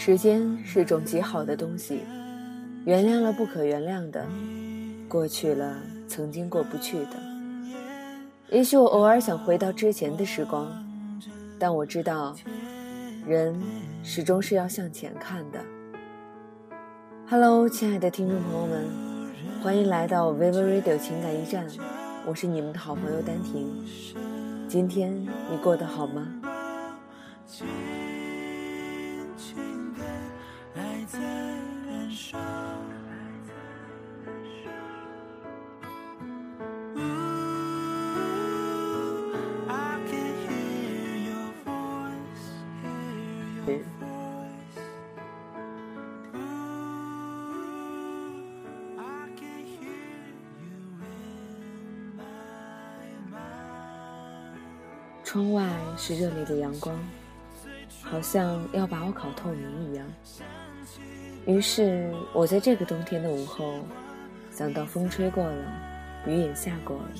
时间是种极好的东西，原谅了不可原谅的，过去了曾经过不去的。也许我偶尔想回到之前的时光，但我知道，人始终是要向前看的。Hello，亲爱的听众朋友们，欢迎来到 Vivo Radio 情感驿站，我是你们的好朋友丹婷。今天你过得好吗？窗外是热烈的阳光，好像要把我烤透明一样。于是，我在这个冬天的午后，想到风吹过了，雨也下过了，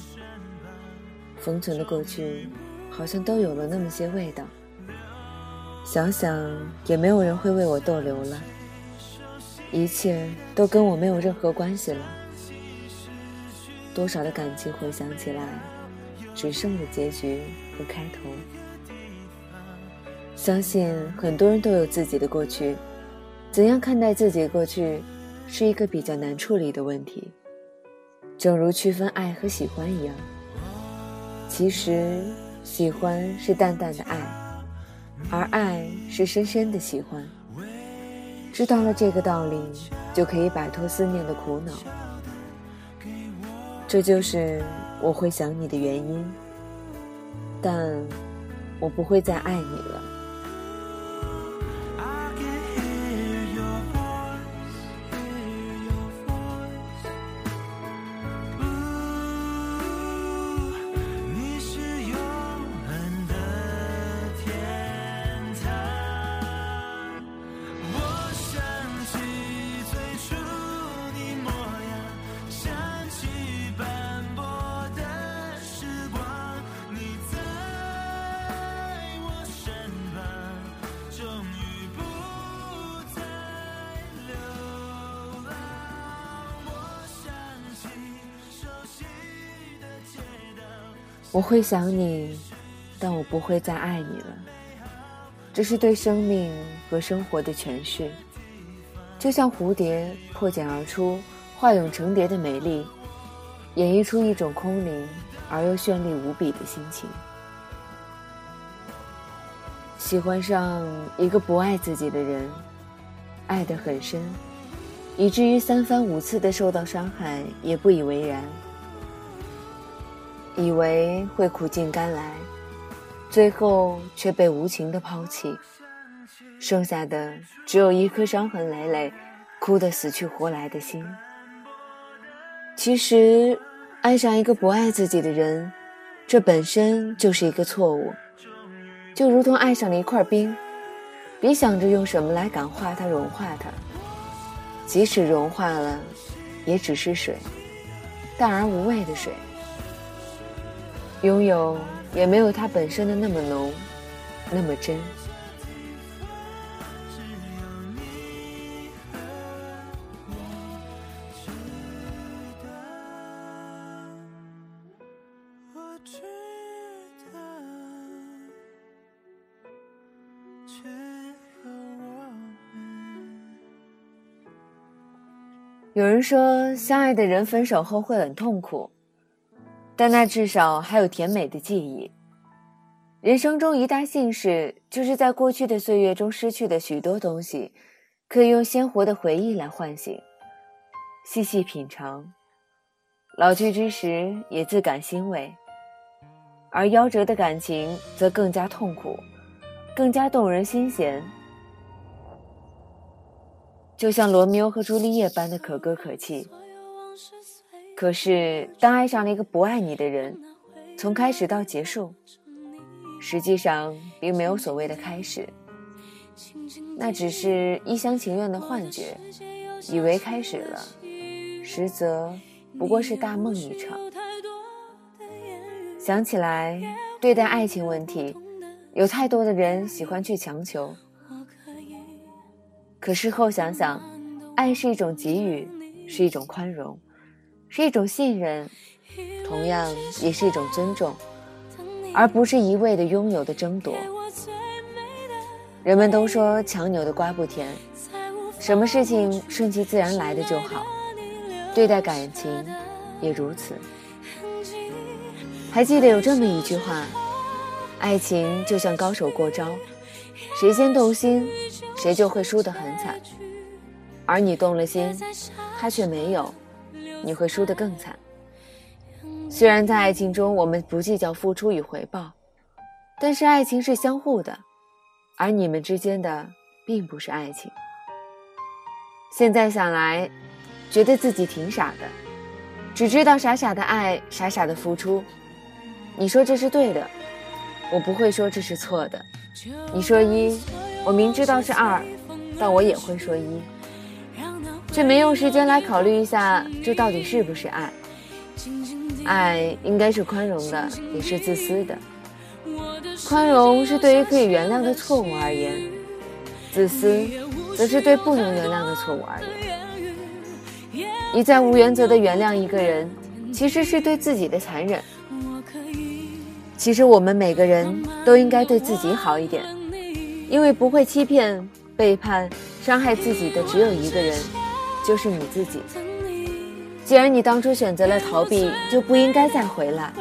封存的过去，好像都有了那么些味道。想想，也没有人会为我逗留了，一切都跟我没有任何关系了。多少的感情回想起来。只剩了结局和开头。相信很多人都有自己的过去，怎样看待自己的过去，是一个比较难处理的问题。正如区分爱和喜欢一样，其实喜欢是淡淡的爱，而爱是深深的喜欢。知道了这个道理，就可以摆脱思念的苦恼。这就是我会想你的原因，但我不会再爱你了。我会想你，但我不会再爱你了。这是对生命和生活的诠释，就像蝴蝶破茧而出，化蛹成蝶的美丽，演绎出一种空灵而又绚丽无比的心情。喜欢上一个不爱自己的人，爱得很深，以至于三番五次的受到伤害也不以为然。以为会苦尽甘来，最后却被无情的抛弃，剩下的只有一颗伤痕累累、哭得死去活来的心。其实，爱上一个不爱自己的人，这本身就是一个错误，就如同爱上了一块冰，别想着用什么来感化它、融化它，即使融化了，也只是水，淡而无味的水。拥有也没有它本身的那么浓，那么真。有人说，相爱的人分手后会很痛苦。但那至少还有甜美的记忆。人生中一大幸事，就是在过去的岁月中失去的许多东西，可以用鲜活的回忆来唤醒，细细品尝。老去之时，也自感欣慰。而夭折的感情，则更加痛苦，更加动人心弦。就像罗密欧和朱丽叶般的可歌可泣。可是，当爱上了一个不爱你的人，从开始到结束，实际上并没有所谓的开始，那只是一厢情愿的幻觉，以为开始了，实则不过是大梦一场。想起来，对待爱情问题，有太多的人喜欢去强求，可事后想想，爱是一种给予，是一种宽容，是一种信任，同样也是一种尊重，而不是一味的拥有的争夺。人们都说强扭的瓜不甜，什么事情顺其自然来的就好，对待感情也如此。还记得有这么一句话：爱情就像高手过招，谁先动心，谁就会输得很惨。而你动了心，他却没有，你会输得更惨。虽然在爱情中我们不计较付出与回报，但是爱情是相互的。而你们之间的并不是爱情。现在想来，觉得自己挺傻的，只知道傻傻的爱，傻傻的付出。你说这是对的，我不会说这是错的。你说一，我明知道是二，但我也会说一，却没用时间来考虑一下这到底是不是爱。爱应该是宽容的，也是自私的。宽容是对于可以原谅的错误而言，自私则是对不能原谅的错误而言。一再无原则的原谅一个人，其实是对自己的残忍。其实我们每个人都应该对自己好一点，因为不会欺骗、背叛、伤害自己的只有一个人，就是你自己。既然你当初选择了逃避，就不应该再回来。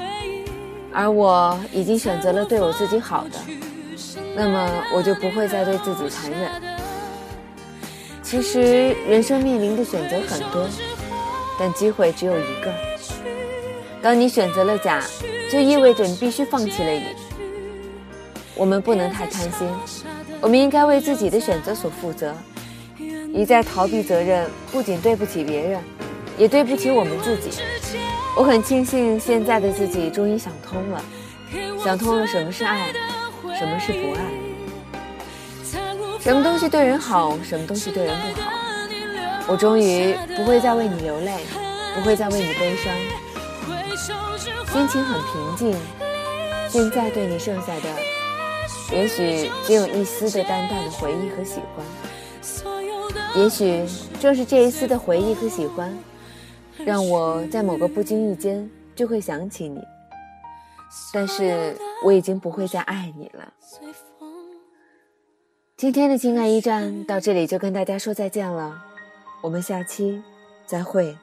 而我已经选择了对我自己好的，那么我就不会再对自己残忍。其实人生面临的选择很多，但机会只有一个。当你选择了甲，就意味着你必须放弃了乙。我们不能太贪心，我们应该为自己的选择所负责。一再逃避责任，不仅对不起别人，也对不起我们自己。我很庆幸现在的自己终于想通了，想通了什么是爱，什么是不爱，什么东西对人好，什么东西对人不好。我终于不会再为你流泪，不会再为你悲伤，心情很平静。现在对你剩下的，也许只有一丝的淡淡的回忆和喜欢。也许正是这一丝的回忆和喜欢。让我在某个不经意间就会想起你，但是我已经不会再爱你了。今天的情感驿站到这里就跟大家说再见了，我们下期再会。